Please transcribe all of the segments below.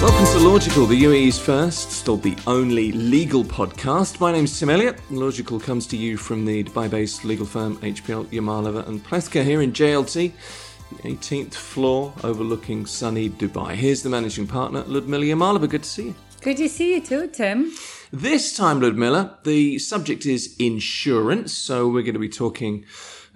Welcome to Logical, the UAE's first, still the only legal podcast. My name's Tim Elliott. Logical comes to you from the Dubai-based legal firm HPL Yamalova and Plewka here in JLT, the 18th floor overlooking sunny Dubai. Here's the managing partner, Ludmila Yamalova. Good to see you. Good to see you too, Tim. This time, Ludmila, the subject is insurance. So we're going to be talking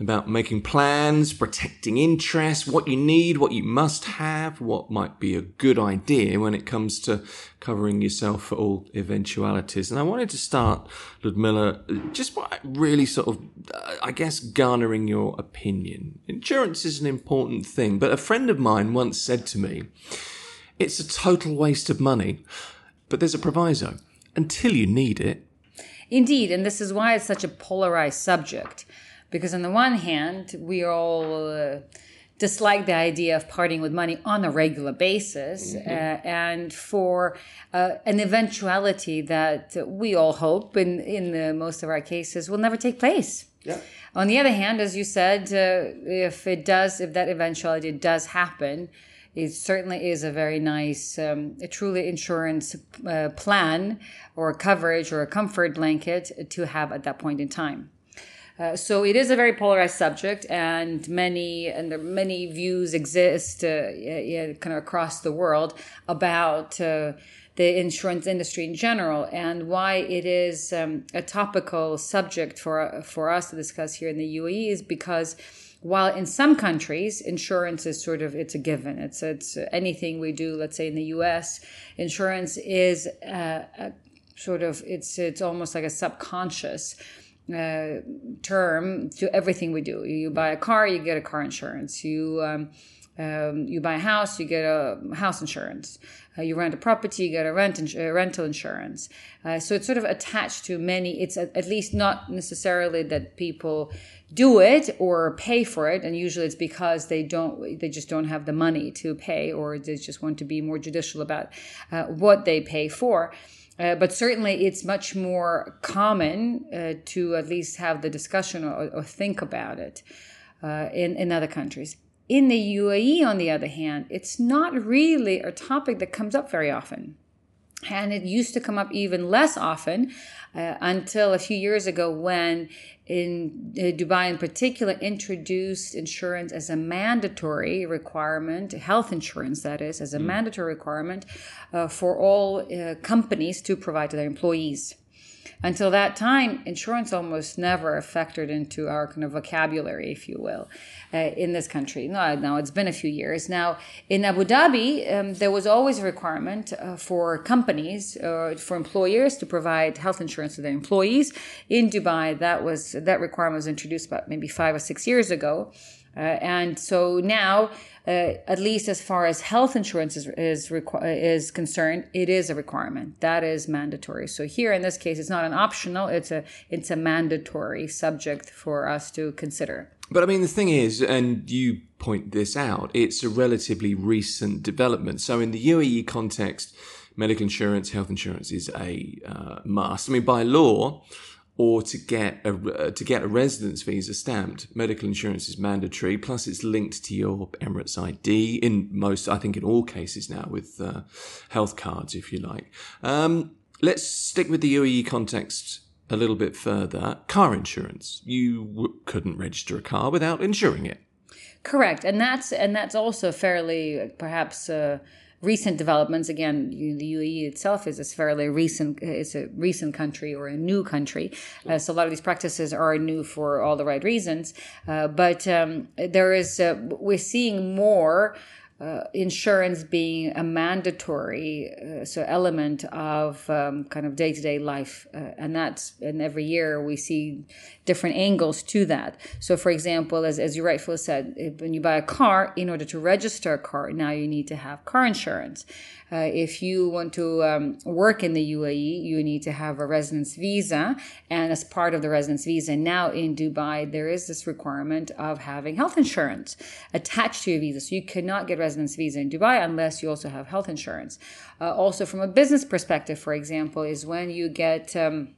about making plans, protecting interests, what you need, what you must have, what might be a good idea when it comes to covering yourself for all eventualities. And I wanted to start, Ludmila, just by really sort of, uh, I guess, garnering your opinion. Insurance is an important thing, but a friend of mine once said to me, it's a total waste of money, but there's a proviso. Until you need it, Indeed, and this is why it's such a polarized subject. Because on the one hand, we all uh, dislike the idea of parting with money on a regular basis, mm-hmm. uh, and for uh, an eventuality that we all hope, in in the, most of our cases, will never take place. Yeah. On the other hand, as you said, uh, if it does, if that eventuality does happen, it certainly is a very nice, um, a truly insurance uh, plan or coverage or a comfort blanket to have at that point in time. Uh, so it is a very polarized subject, and many and there many views exist, uh, yeah, kind of across the world about uh, the insurance industry in general and why it is um, a topical subject for for us to discuss here in the UAE is because while in some countries insurance is sort of it's a given. It's it's anything we do let's say in the US insurance is uh, a, sort of it's it's almost like a subconscious uh, term to everything we do. You buy a car, you get a car insurance. You um, um, you buy a house, you get a house insurance. Uh, you rent a property, you get a rent ins- uh, rental insurance. Uh, so it's sort of attached to many. It's at, at, least not necessarily that people do it or pay for it, and usually it's because they don't, they just don't have the money to pay, or they just want to be more judicial about uh, what they pay for. Uh, but certainly, it's much more common uh, to at least have the discussion or, or think about it uh, in, in other countries. In the UAE, on the other hand, it's not really a topic that comes up very often. And it used to come up even less often uh, until a few years ago when in uh, Dubai in particular introduced insurance as a mandatory requirement, health insurance that is, as a mm. mandatory requirement uh, for all uh, companies to provide to their employees. Until that time, insurance almost never factored into our kind of vocabulary, if you will, uh, in this country. No, now it's been a few years. Now, in Abu Dhabi, um, there was always a requirement uh, for companies, uh, for employers to provide health insurance to their employees. In Dubai, that was that requirement was introduced about maybe five or six years ago. Uh, and so now, uh, at least as far as health insurance is is, requ- is concerned, it is a requirement. That is mandatory. So here, in this case, it's not an optional; it's a it's a mandatory subject for us to consider. But I mean, the thing is, and you point this out, it's a relatively recent development. So in the UAE context, medical insurance, health insurance is a uh, must. I mean, by law or to get a uh, to get a residence visa stamped, medical insurance is mandatory. Plus, it's linked to your Emirates ID in most, I think, in all cases now with uh, health cards, if you like. Um, let's stick with the UAE context a little bit further. Car insurance. You w- couldn't register a car without insuring it. Correct, and that's and that's also fairly perhaps. Uh, recent developments. Again, the UAE itself is a fairly recent, it's a recent country or a new country. Uh, so a lot of these practices are new for all the right reasons. Uh, but um, there is, uh, we're seeing more uh, insurance being a mandatory uh, so element of um, kind of day-to-day life uh, and that's and every year we see different angles to that so for example as, as you rightfully said if, when you buy a car in order to register a car now you need to have car insurance uh, if you want to um, work in the UAE, you need to have a residence visa. And as part of the residence visa, now in Dubai, there is this requirement of having health insurance attached to your visa. So you cannot get residence visa in Dubai unless you also have health insurance. Uh, also, from a business perspective, for example, is when you get um,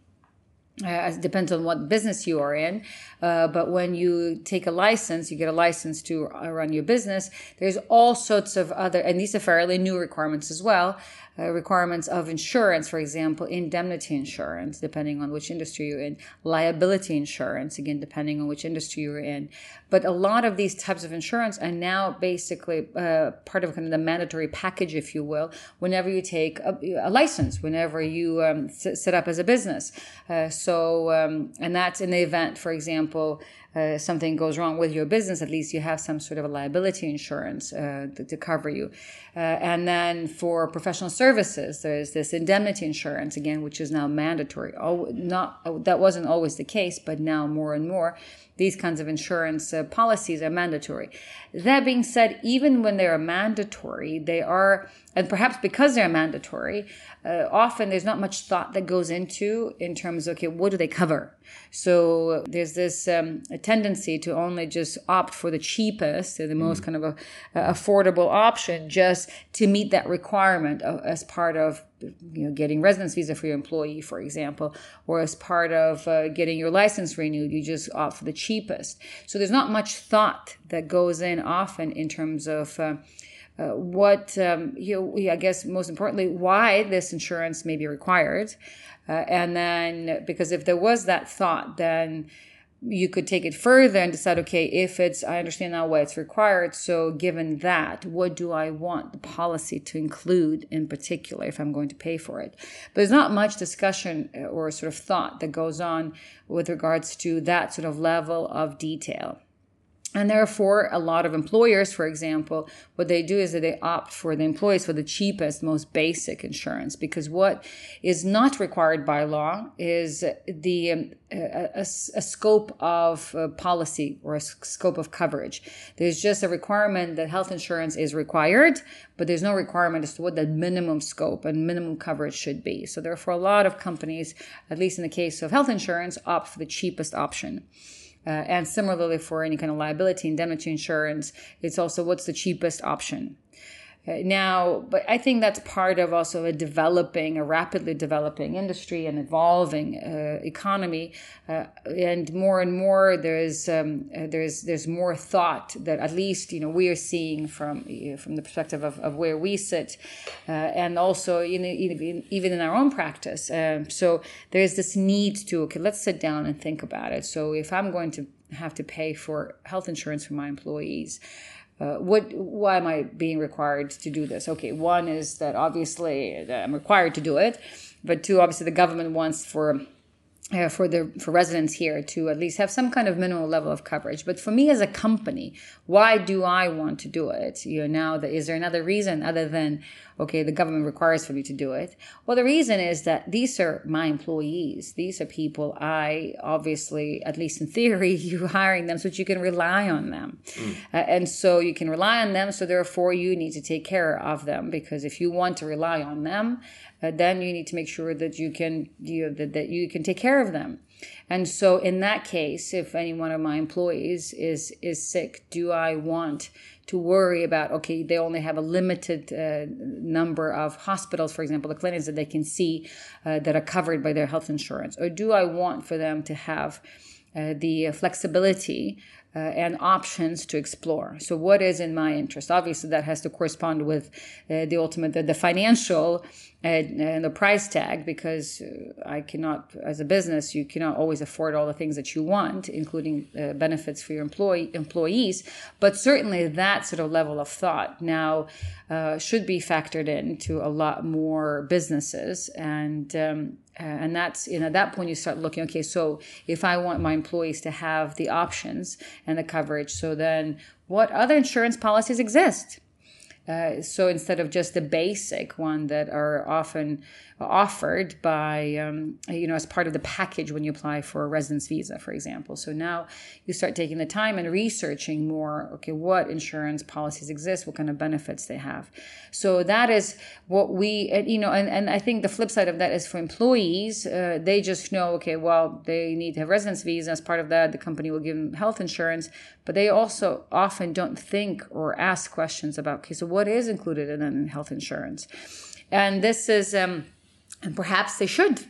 uh, it depends on what business you are in. Uh, but when you take a license, you get a license to run your business. There's all sorts of other, and these are fairly new requirements as well uh, requirements of insurance, for example, indemnity insurance, depending on which industry you're in, liability insurance, again, depending on which industry you're in. But a lot of these types of insurance are now basically uh, part of kind of the mandatory package, if you will, whenever you take a, a license, whenever you um, set up as a business. Uh, so, um, and that's in the event, for example, uh, something goes wrong with your business, at least you have some sort of a liability insurance uh, to, to, cover you. Uh, and then for professional services, there's this indemnity insurance again, which is now mandatory. Oh, not that wasn't always the case, but now more and more these kinds of insurance uh, policies are mandatory. That being said, even when they are mandatory, they are, and perhaps because they're mandatory, uh, often there's not much thought that goes into in terms of okay, what do they cover? So there's this um, tendency to only just opt for the cheapest, the most mm. kind of a, a affordable option, just to meet that requirement of, as part of you know getting residence visa for your employee for example or as part of uh, getting your license renewed you just opt for the cheapest so there's not much thought that goes in often in terms of uh, what um, you I guess most importantly, why this insurance may be required, uh, and then because if there was that thought, then you could take it further and decide okay if it's i understand now why it's required so given that what do i want the policy to include in particular if i'm going to pay for it? But there's not much discussion uh, or sort of thought that goes on with regards to that sort of level of detail and therefore, a lot of employers, for example, what they do is that they opt for the employees for the cheapest, most basic insurance because what is not required by law is the um, a, a, a, scope of uh, policy or a scope of coverage. There's just a requirement that health insurance is required, but there's no requirement as to what the minimum scope and minimum coverage should be. So, therefore, a lot of companies, at least in the case of health insurance, opt for the cheapest option. Uh, and similarly, for any kind of liability indemnity insurance, it's also what's the cheapest option. Uh, now, but I think that's part of also a developing, a rapidly developing industry and evolving uh, economy, uh, and more and more there's um, uh, there's there's more thought that at least you know we are seeing from from the perspective of, of where we sit, uh, and also in, in, even in our own practice. Um, so there's this need to okay, let's sit down and think about it. So if I'm going to have to pay for health insurance for my employees uh, what why am i being required to do this okay one is that obviously i'm required to do it but two obviously the government wants for uh, for the for residents here to at least have some kind of minimal level of coverage. But for me as a company, why do I want to do it? You know, now that is there another reason other than okay, the government requires for me to do it? Well, the reason is that these are my employees. These are people I obviously, at least in theory, you hiring them so that you can rely on them, mm. uh, and so you can rely on them. So therefore, you need to take care of them because if you want to rely on them uh, then you need to make sure that you can you that, that you can take care of them and so in that case if any one of my employees is is sick do i want to worry about okay they only have a limited uh, number of hospitals for example the clinics that they can see uh, that are covered by their health insurance? Or do i want for them to have uh, the flexibility uh, and options to explore. So, what is in my interest? Obviously, that has to correspond with uh, the ultimate, the, the financial and, and, the price tag, because uh, I cannot, as a business, you cannot always afford all the things that you want, including uh, benefits for your employee employees. But certainly, that sort of level of thought now uh, should be factored into a lot more businesses and. Um, uh, and that's you know at that point you start looking okay so if i want my employees to have the options and the coverage so then what other insurance policies exist uh, so instead of just the basic one that are often offered by um, you know as part of the package when you apply for a residence visa for example. So now you start taking the time and researching more okay what insurance policies exist what kind of benefits they have. So that is what we you know and, and i think the flip side of that is for employees uh, they just know okay well they need to have residence visa as part of that. The company will give them health insurance. But they also often don't think or ask questions about okay so what is included in health insurance? And this is um, and perhaps they should.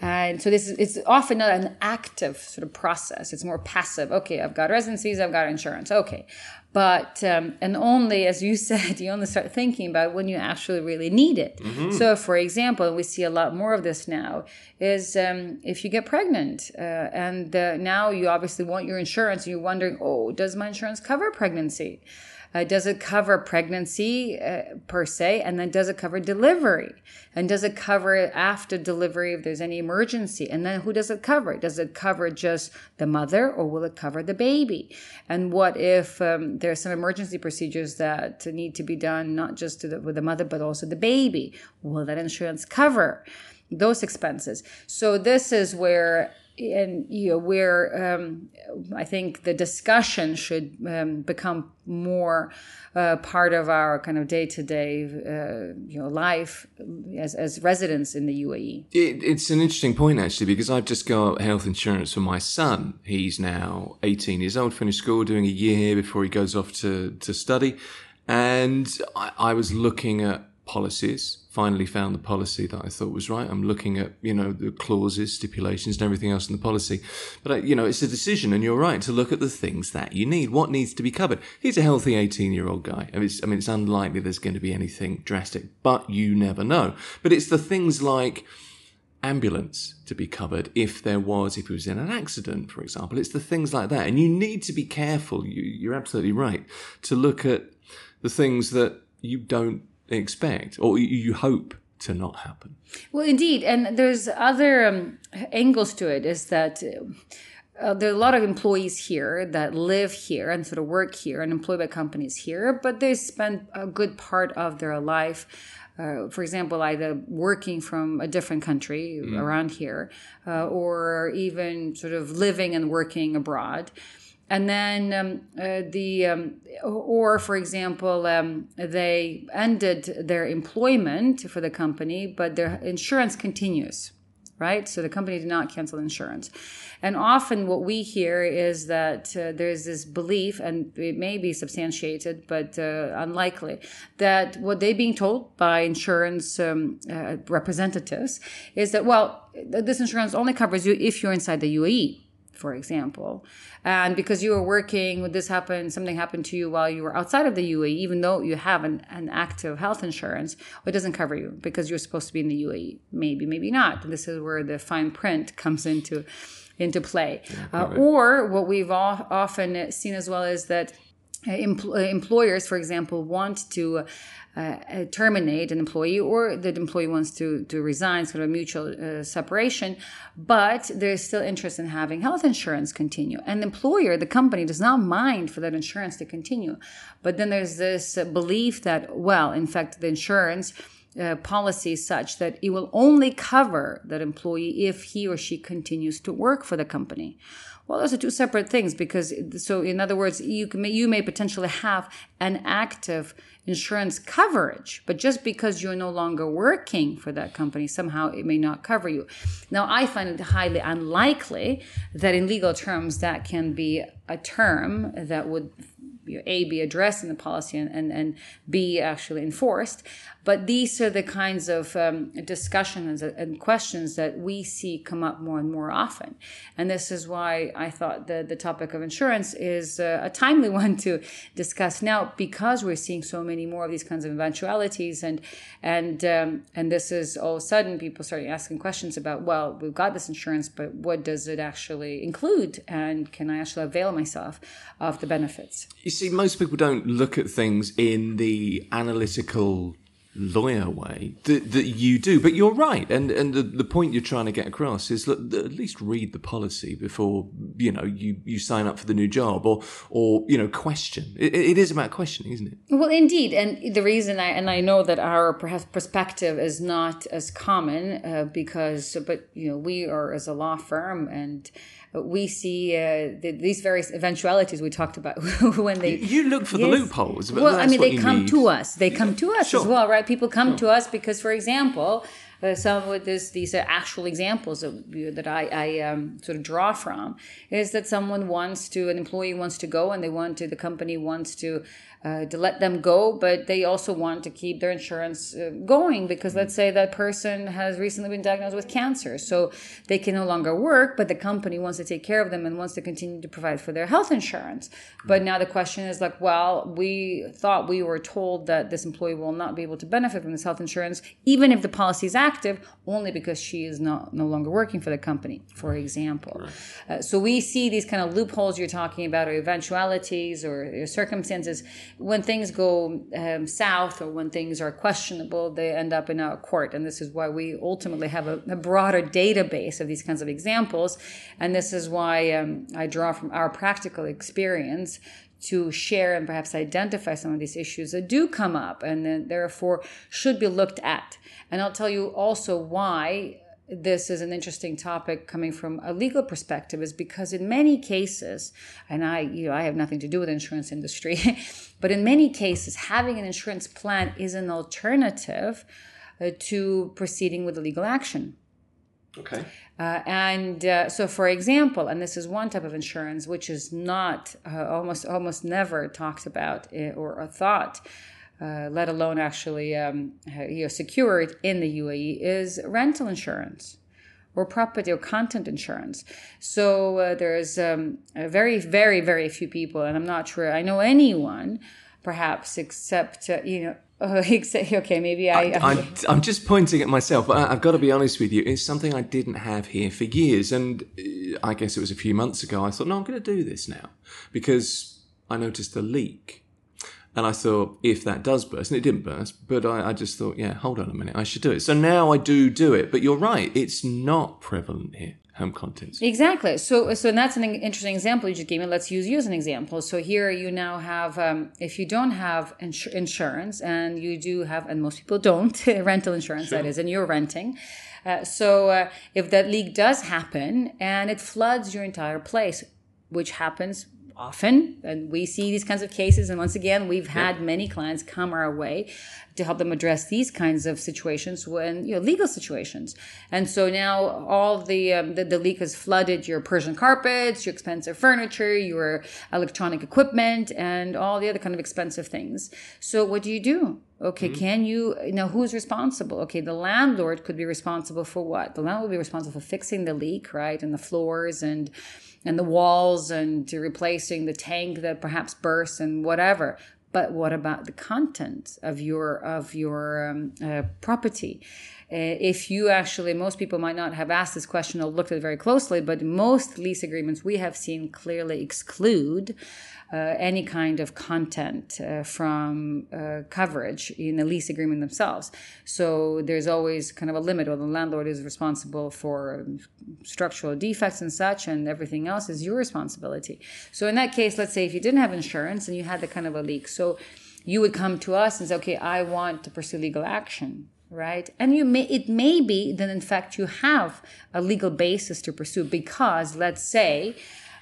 And so this is it's often not an active sort of process. It's more passive. Okay, I've got residencies, I've got insurance. Okay. But um, and only as you said, you only start thinking about when you actually really need it. Mm-hmm. So, for example, we see a lot more of this now. Is um, if you get pregnant uh, and uh, now you obviously want your insurance, and you're wondering, oh, does my insurance cover pregnancy? Uh, does it cover pregnancy uh, per se? And then does it cover delivery? And does it cover after delivery if there's any emergency? And then who does it cover? Does it cover just the mother or will it cover the baby? And what if um, there are some emergency procedures that need to be done, not just the, with the mother, but also the baby? Will that insurance cover? those expenses. So this is where and you know where um, I think the discussion should um, become more uh, part of our kind of day to day you know life as, as residents in the UAE. It, it's an interesting point actually because I've just got health insurance for my son. He's now 18 years old, finished school, doing a year here before he goes off to to study, and I, I was looking at policies finally found the policy that I thought was right. I'm looking at, you know, the clauses, stipulations and everything else in the policy. But, I, you know, it's a decision and you're right to look at the things that you need. What needs to be covered? He's a healthy 18 year old guy. I mean, it's, I mean, it's unlikely there's going to be anything drastic, but you never know. But it's the things like, ambulance to be covered if there was if he was in an accident for example it's the things like that and you need to be careful you, you're absolutely right to look at the things that you don't expect or you hope to not happen. Well, indeed, and there's other um, angles to it. Is that uh, there are a lot of employees here that live here and sort of work here and employed by companies here, but they spend a good part of their life. Uh, for example, either working from a different country mm. around here, uh, or even sort of living and working abroad and then um, uh, the um, or for example um, they ended their employment for the company but their insurance continues right? So the company did not cancel insurance. And often what we hear is that uh, there's this belief and it may be substantiated but uh, unlikely that what they're being told by insurance um, uh, representatives is that well this insurance only covers you if you're inside the uae for example. And because you were working, would this happened, something happened to you while you were outside of the UAE, even though you have an, an active health insurance, it doesn't cover you because you're supposed to be in the UAE. Maybe, maybe not. This is where the fine print comes into into play. Uh, or what we've all, often seen as well is that employers, for example, want to uh, uh, terminate an employee or the employee wants to, to resign, sort of a mutual uh, separation, but there's still interest in having health insurance continue. And the employer, the company, does not mind for that insurance to continue. But then there's this belief that, well, in fact, the insurance uh, policy is such that it will only cover that employee if he or she continues to work for the company. Well, those are two separate things because, so in other words, you can, you may potentially have an active insurance coverage, but just because you're no longer working for that company, somehow it may not cover you. Now, I find it highly unlikely that in legal terms that can be a term that would a be addressed in the policy and, and, and b actually enforced. But these are the kinds of um, discussions and questions that we see come up more and more often. And this is why i thought the, the topic of insurance is uh, a timely one to discuss now because we're seeing so many more of these kinds of eventualities. And and um, and this is all of a sudden people starting asking questions about well we've got this insurance but what does it actually include? And can i actually avail myself of the benefits see, most people don't look at things in the analytical lawyer way that, that you do. But you're right. And, and the, the point you're trying to get across is that at least read the policy before, you know, you, you sign up for the new job or, or, you know, question. It, it is about questioning, isn't it? Well, indeed. And the reason I, and I know that our perhaps perspective is not as common uh, because, but, you know, we are as a law firm and, we see uh, the, these various eventualities we talked about when they you look for yes. the loopholes well i mean they come need. to us they come to us sure. as well right people come sure. to us because for example uh, some of this these are actual examples that, that I, I um, sort of draw from is that someone wants to an employee wants to go and they want to the company wants to uh, to let them go, but they also want to keep their insurance uh, going because let's say that person has recently been diagnosed with cancer, so they can no longer work, but the company wants to take care of them and wants to continue to provide for their health insurance. But now the question is like, well, we thought we were told that this employee will not be able to benefit from this health insurance, even if the policy is active, only because she is not no longer working for the company, for example. Uh, so we see these kind of loopholes you're talking about, or eventualities, or, or circumstances when things go um, south or when things are questionable, they end up in a court. And this is why we ultimately have a, a broader database of these kinds of examples. And this is why um, I draw from our practical experience to share and perhaps identify some of these issues that do come up and then therefore should be looked at. And I'll tell you also why this is an interesting topic coming from a legal perspective is because in many cases and i you know i have nothing to do with the insurance industry but in many cases having an insurance plan is an alternative uh, to proceeding with a legal action. Okay. Uh, and uh, so for example and this is one type of insurance which is not uh, almost almost never talked about uh, or, or thought uh, let alone actually um, you know, secured in the UAE, is rental insurance or property or content insurance. So uh, there's um, very, very, very few people, and I'm not sure I know anyone, perhaps, except uh, you know. okay, maybe I. I am just pointing at myself, but I've got to be honest with you. It's something I didn't have here for years, and uh, I guess it was a few months ago. I thought, no, I'm going to do this now because I noticed a leak and I thought, if that does burst, and it didn't burst, but I, I, just thought, yeah, hold on a minute, I should do it. So now I do do it. But you're right, it's not prevalent here. Home contents. Exactly. So, so that's an interesting example you just gave me. Let's use you as an example. So here you now have, um, if you don't have ins- insurance, and you do have, and most people don't, rental insurance sure. that is, and you're renting. Uh, so uh, if that leak does happen and it floods your entire place, which happens often and we see these kinds of cases and once again we've had many clients come our way to help them address these kinds of situations when you know legal situations and so now all the, um, the, the leak has flooded your persian carpets your expensive furniture your electronic equipment and all the other kind of expensive things so what do you do Okay, mm-hmm. can you now who's responsible? Okay, the landlord could be responsible for what? The landlord would be responsible for fixing the leak, right? And the floors and and the walls and to replacing the tank that perhaps bursts and whatever. But what about the content of your of your um, uh, property? Uh, if you actually most people might not have asked this question or looked at it very closely but most lease agreements we have seen clearly exclude any kind of content uh, from uh, coverage in the lease agreement themselves. So there's always kind of a limit, or the landlord is responsible for structural defects and such, and everything else is your responsibility. So in that case, let's say if you didn't have insurance and you had the kind of a leak, so you would come to us and say, okay, I want to pursue legal action right and you may it may be that in fact you have a legal basis to pursue because let's say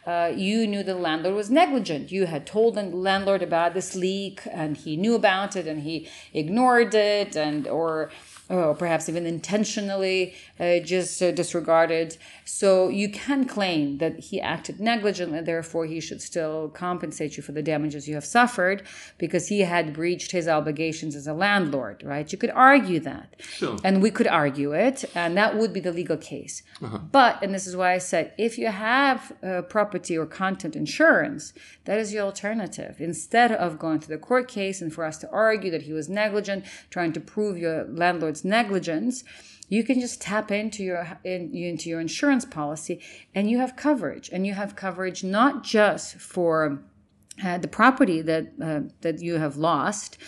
uh, you knew the landlord was negligent. You had told the landlord about this leak, and he knew about it, and he ignored it, and or or perhaps even intentionally uh, just uh, disregarded. So you can claim that he acted negligently, therefore he should still compensate you for the damages you have suffered because he had breached his obligations as a landlord, right? You could argue that. Sure. And we could argue it, and that would be the legal case. Uh-huh. But, and this is why I said, if you have uh, property or content insurance, that is your alternative. Instead of going to the court case and for us to argue that he was negligent, trying to prove your landlord's negligence, you can just tap into your in, into your insurance policy and you have coverage. And you have coverage not just for uh, the property that uh, that you have lost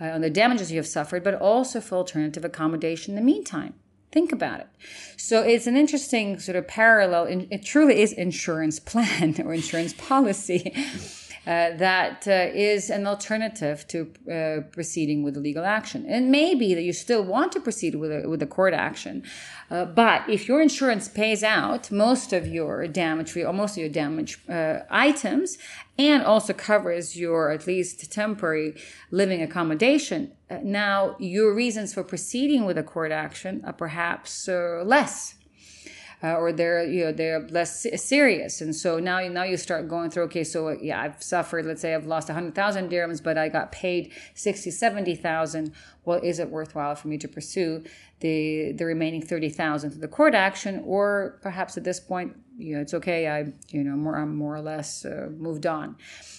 uh, and the damages you have suffered but also for alternative accommodation in the meantime. Think about it. So it's an interesting sort of parallel it truly is insurance plan or insurance policy that uh, is an alternative to uh, proceeding with a legal action. And maybe that you still want to proceed with a, with a court action, uh, but if your insurance pays out most of your damage, or most of your damage uh, items, and also covers your at least temporary living accommodation, uh, now your reasons for proceeding with a court action are perhaps less uh, or they're you know they're less serious. And so now you now you start going through okay so yeah i've suffered let's say i've lost 100000 dirhams but i got paid 60 70000 well is it worthwhile for me to pursue the the remaining 30000 through the court action? Or perhaps at this point you know it's okay. I you know more i'm more or less uh, moved on.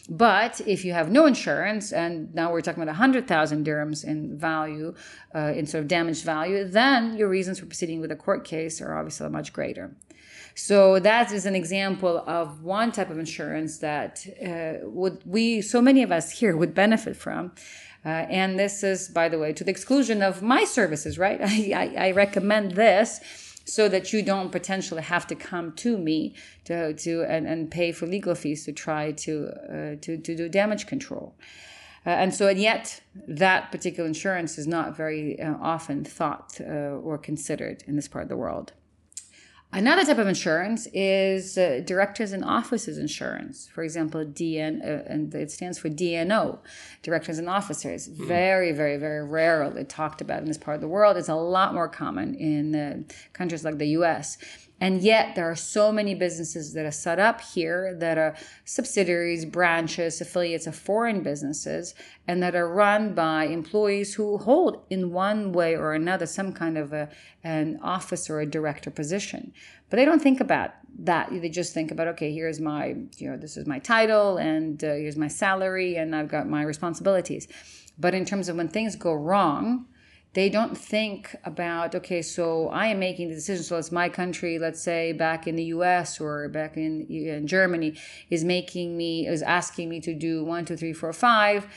But if you have no insurance and now we're talking about 100000 dirhams in value uh, in sort of damaged value then your reasons for proceeding with a court case are obviously much greater. So that is an example of one type of insurance that uh, would we so many of us here would benefit from. Uh, and this is, by the way, to the exclusion of my services, right? I, I, I, recommend this so that you don't potentially have to come to me to, to and, and pay for legal fees to try to, uh, to, to do damage control. Uh, and so, and yet, that particular insurance is not very uh, often thought uh, or considered in this part of the world. Another type of insurance is uh, directors and officers insurance. For example, DN, uh, and it stands for DNO, directors and officers. Mm-hmm. Very, very, very rarely talked about in this part of the world. It's a lot more common in uh, countries like the US. And yet, there are so many businesses that are set up here that are subsidiaries, branches, affiliates of foreign businesses, and that are run by employees who hold, in one way or another, some kind of a, an office or a director position. But they don't think about that. They just think about, okay, here's my, you know, this is my title, and uh, here's my salary, and I've got my responsibilities. But in terms of when things go wrong, they don't think about okay so i am making the decision. So it's my country let's say back in the us or back in, in germany is making me is asking me to do one two three four five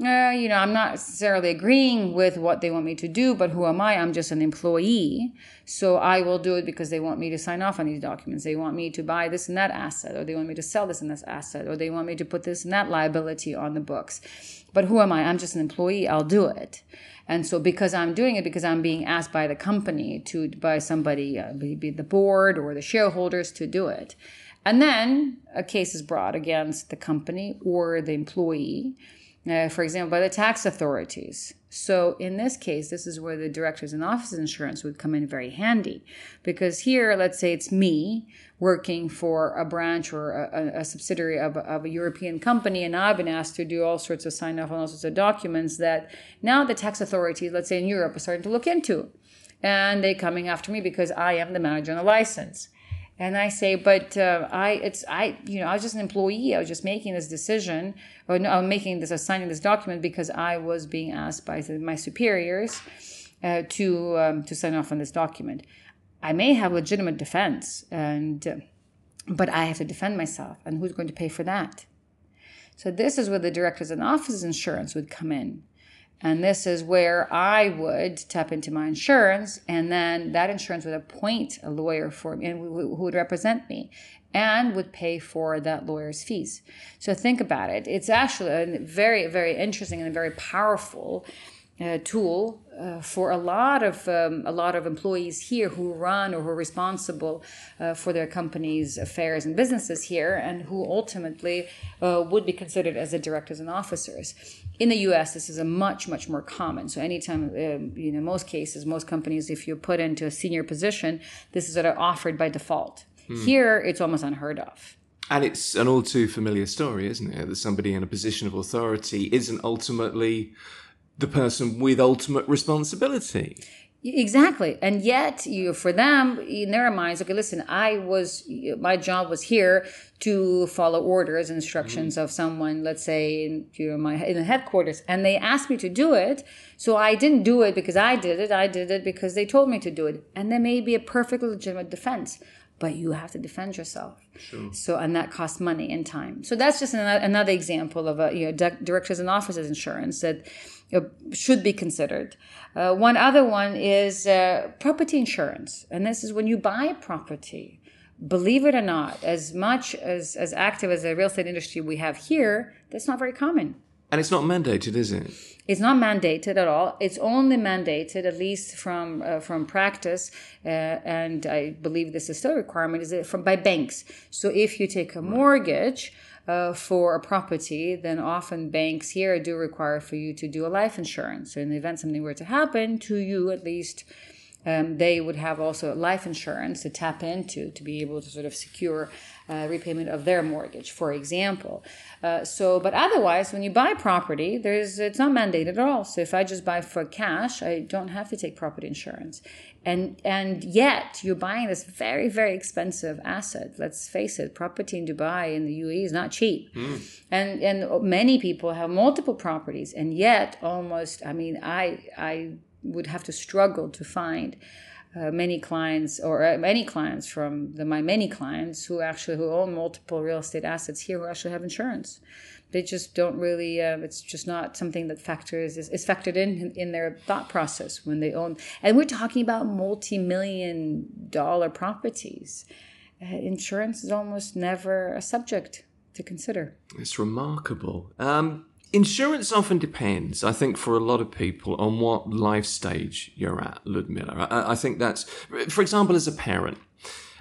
uh, you know i'm not necessarily agreeing with what they want me to do but who am i? I'm just an employee. So i will do it because they want me to sign off on these documents. They want me to buy this and that asset or they want me to sell this and this asset or they want me to put this and that liability on the books. But who am i? I'm just an employee. I'll do it. And so because I'm doing it because I'm being asked by the company to by somebody uh, be the board or the shareholders to do it. And then a case is brought against the company or the employee, uh, for example, by the tax authorities. So in this case, this is where the directors and officers insurance would come in very handy because here, let's say it's me working for a branch or a, a subsidiary of, of, a European company, and I've been asked to do all sorts of sign off on all sorts of documents that now the tax authorities, let's say in Europe, are starting to look into. And they're coming after me because I am the manager on the license. And I say, but uh, I, it's I, you know, I was just an employee. I was just making this decision, or no, I'm making this, signing this document because I was being asked by my superiors uh, to um, to sign off on this document. I may have legitimate defense, and uh, but I have to defend myself, and who's going to pay for that? So this is where the directors and officers insurance would come in. And this is where I would tap into my insurance, and then that insurance would appoint a lawyer for me and who would represent me and would pay for that lawyer's fees. So think about it. It's actually a very, very interesting and very powerful uh, tool uh, for a lot of um, a lot of employees here who run or who are responsible uh, for their company's affairs and businesses here, and who ultimately uh, would be considered as the directors and officers. In the U.S., this is a much much more common. So anytime um, you know most cases, most companies, if you're put into a senior position, this is sort of offered by default. Hmm. Here, it's almost unheard of. And it's an all too familiar story, isn't it? That somebody in a position of authority isn't ultimately the person with ultimate responsibility. Exactly. And yet, you for them, in their minds, okay, listen, I was, my job was here to follow orders, instructions mm-hmm. of someone, let's say, in, you know, my, in the headquarters, and they asked me to do it. So I didn't do it because I did it. I did it because they told me to do it. And there may be a perfectly legitimate defense but you have to defend yourself. Sure. So, and that costs money and time. So that's just another, another example of a you know directors and officers insurance that should be considered. Uh, one other one is uh, property insurance, and this is when you buy property. believe it or not, as much as, as active as the real estate industry we have here, that's not very common. And it's not mandated, is it? It's not mandated at all. It's only mandated, at least from uh, from practice, uh, and I believe this is still a requirement, is it from by banks. So if you take a mortgage uh, for a property, then often banks here do require for you to do a life insurance. So in the event something were to happen to you, at least um, they would have also life insurance to tap into to be able to sort of secure uh, repayment of their mortgage, for example. Uh, so, but otherwise, when you buy property, there's it's not mandated at all. So, if I just buy for cash, I don't have to take property insurance, and and yet you're buying this very very expensive asset. Let's face it, property in Dubai in the UAE is not cheap, mm. and and many people have multiple properties, and yet almost, I mean, I I would have to struggle to find uh, many clients or uh, many clients from the, my many clients who actually who own multiple real estate assets here who actually have insurance they just don't really uh, it's just not something that factors is, is factored in in their thought process when they own and we're talking about multi-million dollar properties. Uh, insurance is almost never a subject to consider. It's remarkable. Um, Insurance often depends, I think, for a lot of people on what life stage you're at, Ludmila. I, I think that's, for example, as a parent,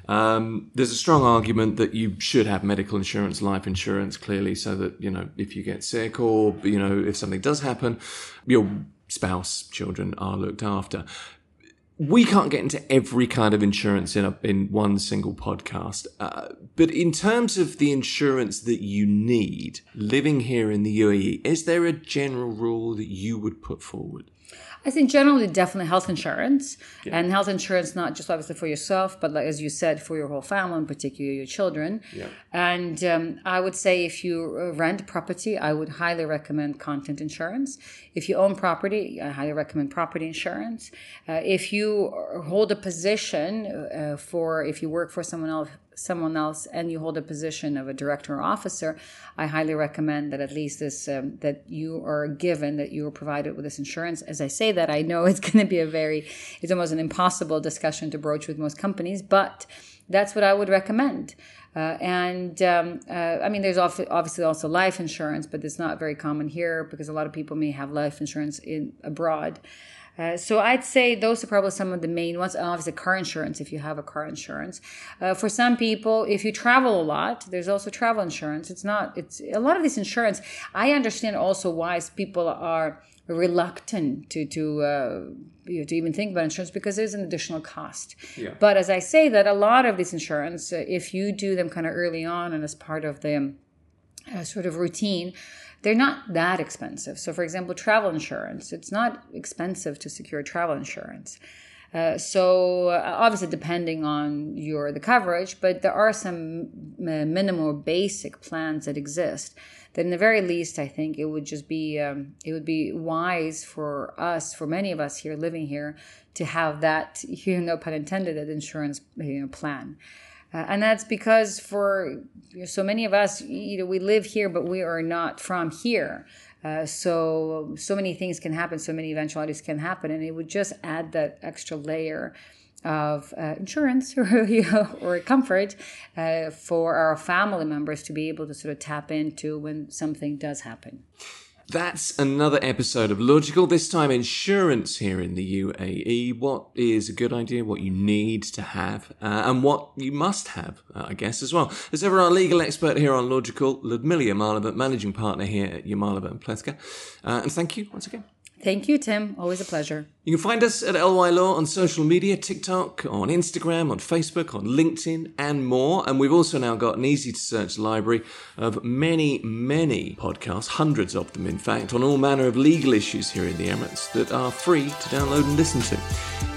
um, there's a strong argument that you should have medical insurance, life insurance, clearly, so that, you know, if you get sick or, you know, if something does happen, your spouse, children are looked after we can't get into every kind of insurance in a, in one single podcast. Uh, but in terms of the insurance that you need living here in the UAE, is there a general rule that you would put forward? I think generally, definitely health insurance, yeah. and health insurance not just obviously for yourself, but like as you said, for your whole family, in particular your children. Yeah. And um, I would say if you rent property, I would highly recommend content insurance. If you own property, I highly recommend property insurance. Uh, if you hold a position uh, for, if you work for someone else someone else and you hold a position of a director or officer, I highly recommend that at least this um, that you are given that you are provided with this insurance. As I say that, I know it's going to be a very it's almost an impossible discussion to broach with most companies, but that's what I would recommend. Uh, and um, uh, I mean, there's obviously also life insurance, but it's not very common here because a lot of people may have life insurance in abroad. Uh, so I'd say those are probably some of the main ones. Obviously, car insurance if you have a car insurance. Uh, for some people, if you travel a lot, there's also travel insurance. It's not. It's a lot of this insurance. I understand also why people are reluctant to to uh, you know, to even think about insurance because there's an additional cost. Yeah. But as I say, that a lot of this insurance, uh, if you do them kind of early on and as part of the uh, sort of routine they're not that expensive. So, for example, travel insurance, it's not expensive to secure travel insurance. Uh, so uh, obviously depending on your the coverage but there are some uh, minimal basic plans that exist that in the very least i think it would just be um, it would be wise for us for many of us here living here to have that you know pun intended that insurance you know plan uh, and that's because for so many of us, you know, we live here, but we are not from here. Uh, so so many things can happen, so many eventualities can happen, and it would just add that extra layer of uh, insurance or, you know, or comfort uh, for our family members to be able to sort of tap into when something does happen. That's another episode of Logical, this time insurance here in the UAE. What is a good idea, what you need to have, uh, and what you must have, uh, I guess, as well. As ever, our legal expert here on Logical, Ludmila Yamalova, managing partner here at Yamalova and Plewka. Uh, and thank you once again. Thank you, Tim. Always a pleasure. You can find us at LY Law on social media TikTok, on Instagram, on Facebook, on LinkedIn, and more. And we've also now got an easy to search library of many, many podcasts, hundreds of them, in fact, on all manner of legal issues here in the Emirates that are free to download and listen to.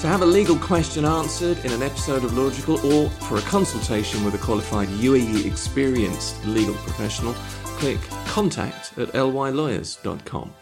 To have a legal question answered in an episode of Logical or for a consultation with a qualified UAE experienced legal professional, click contact at lylawyers.com.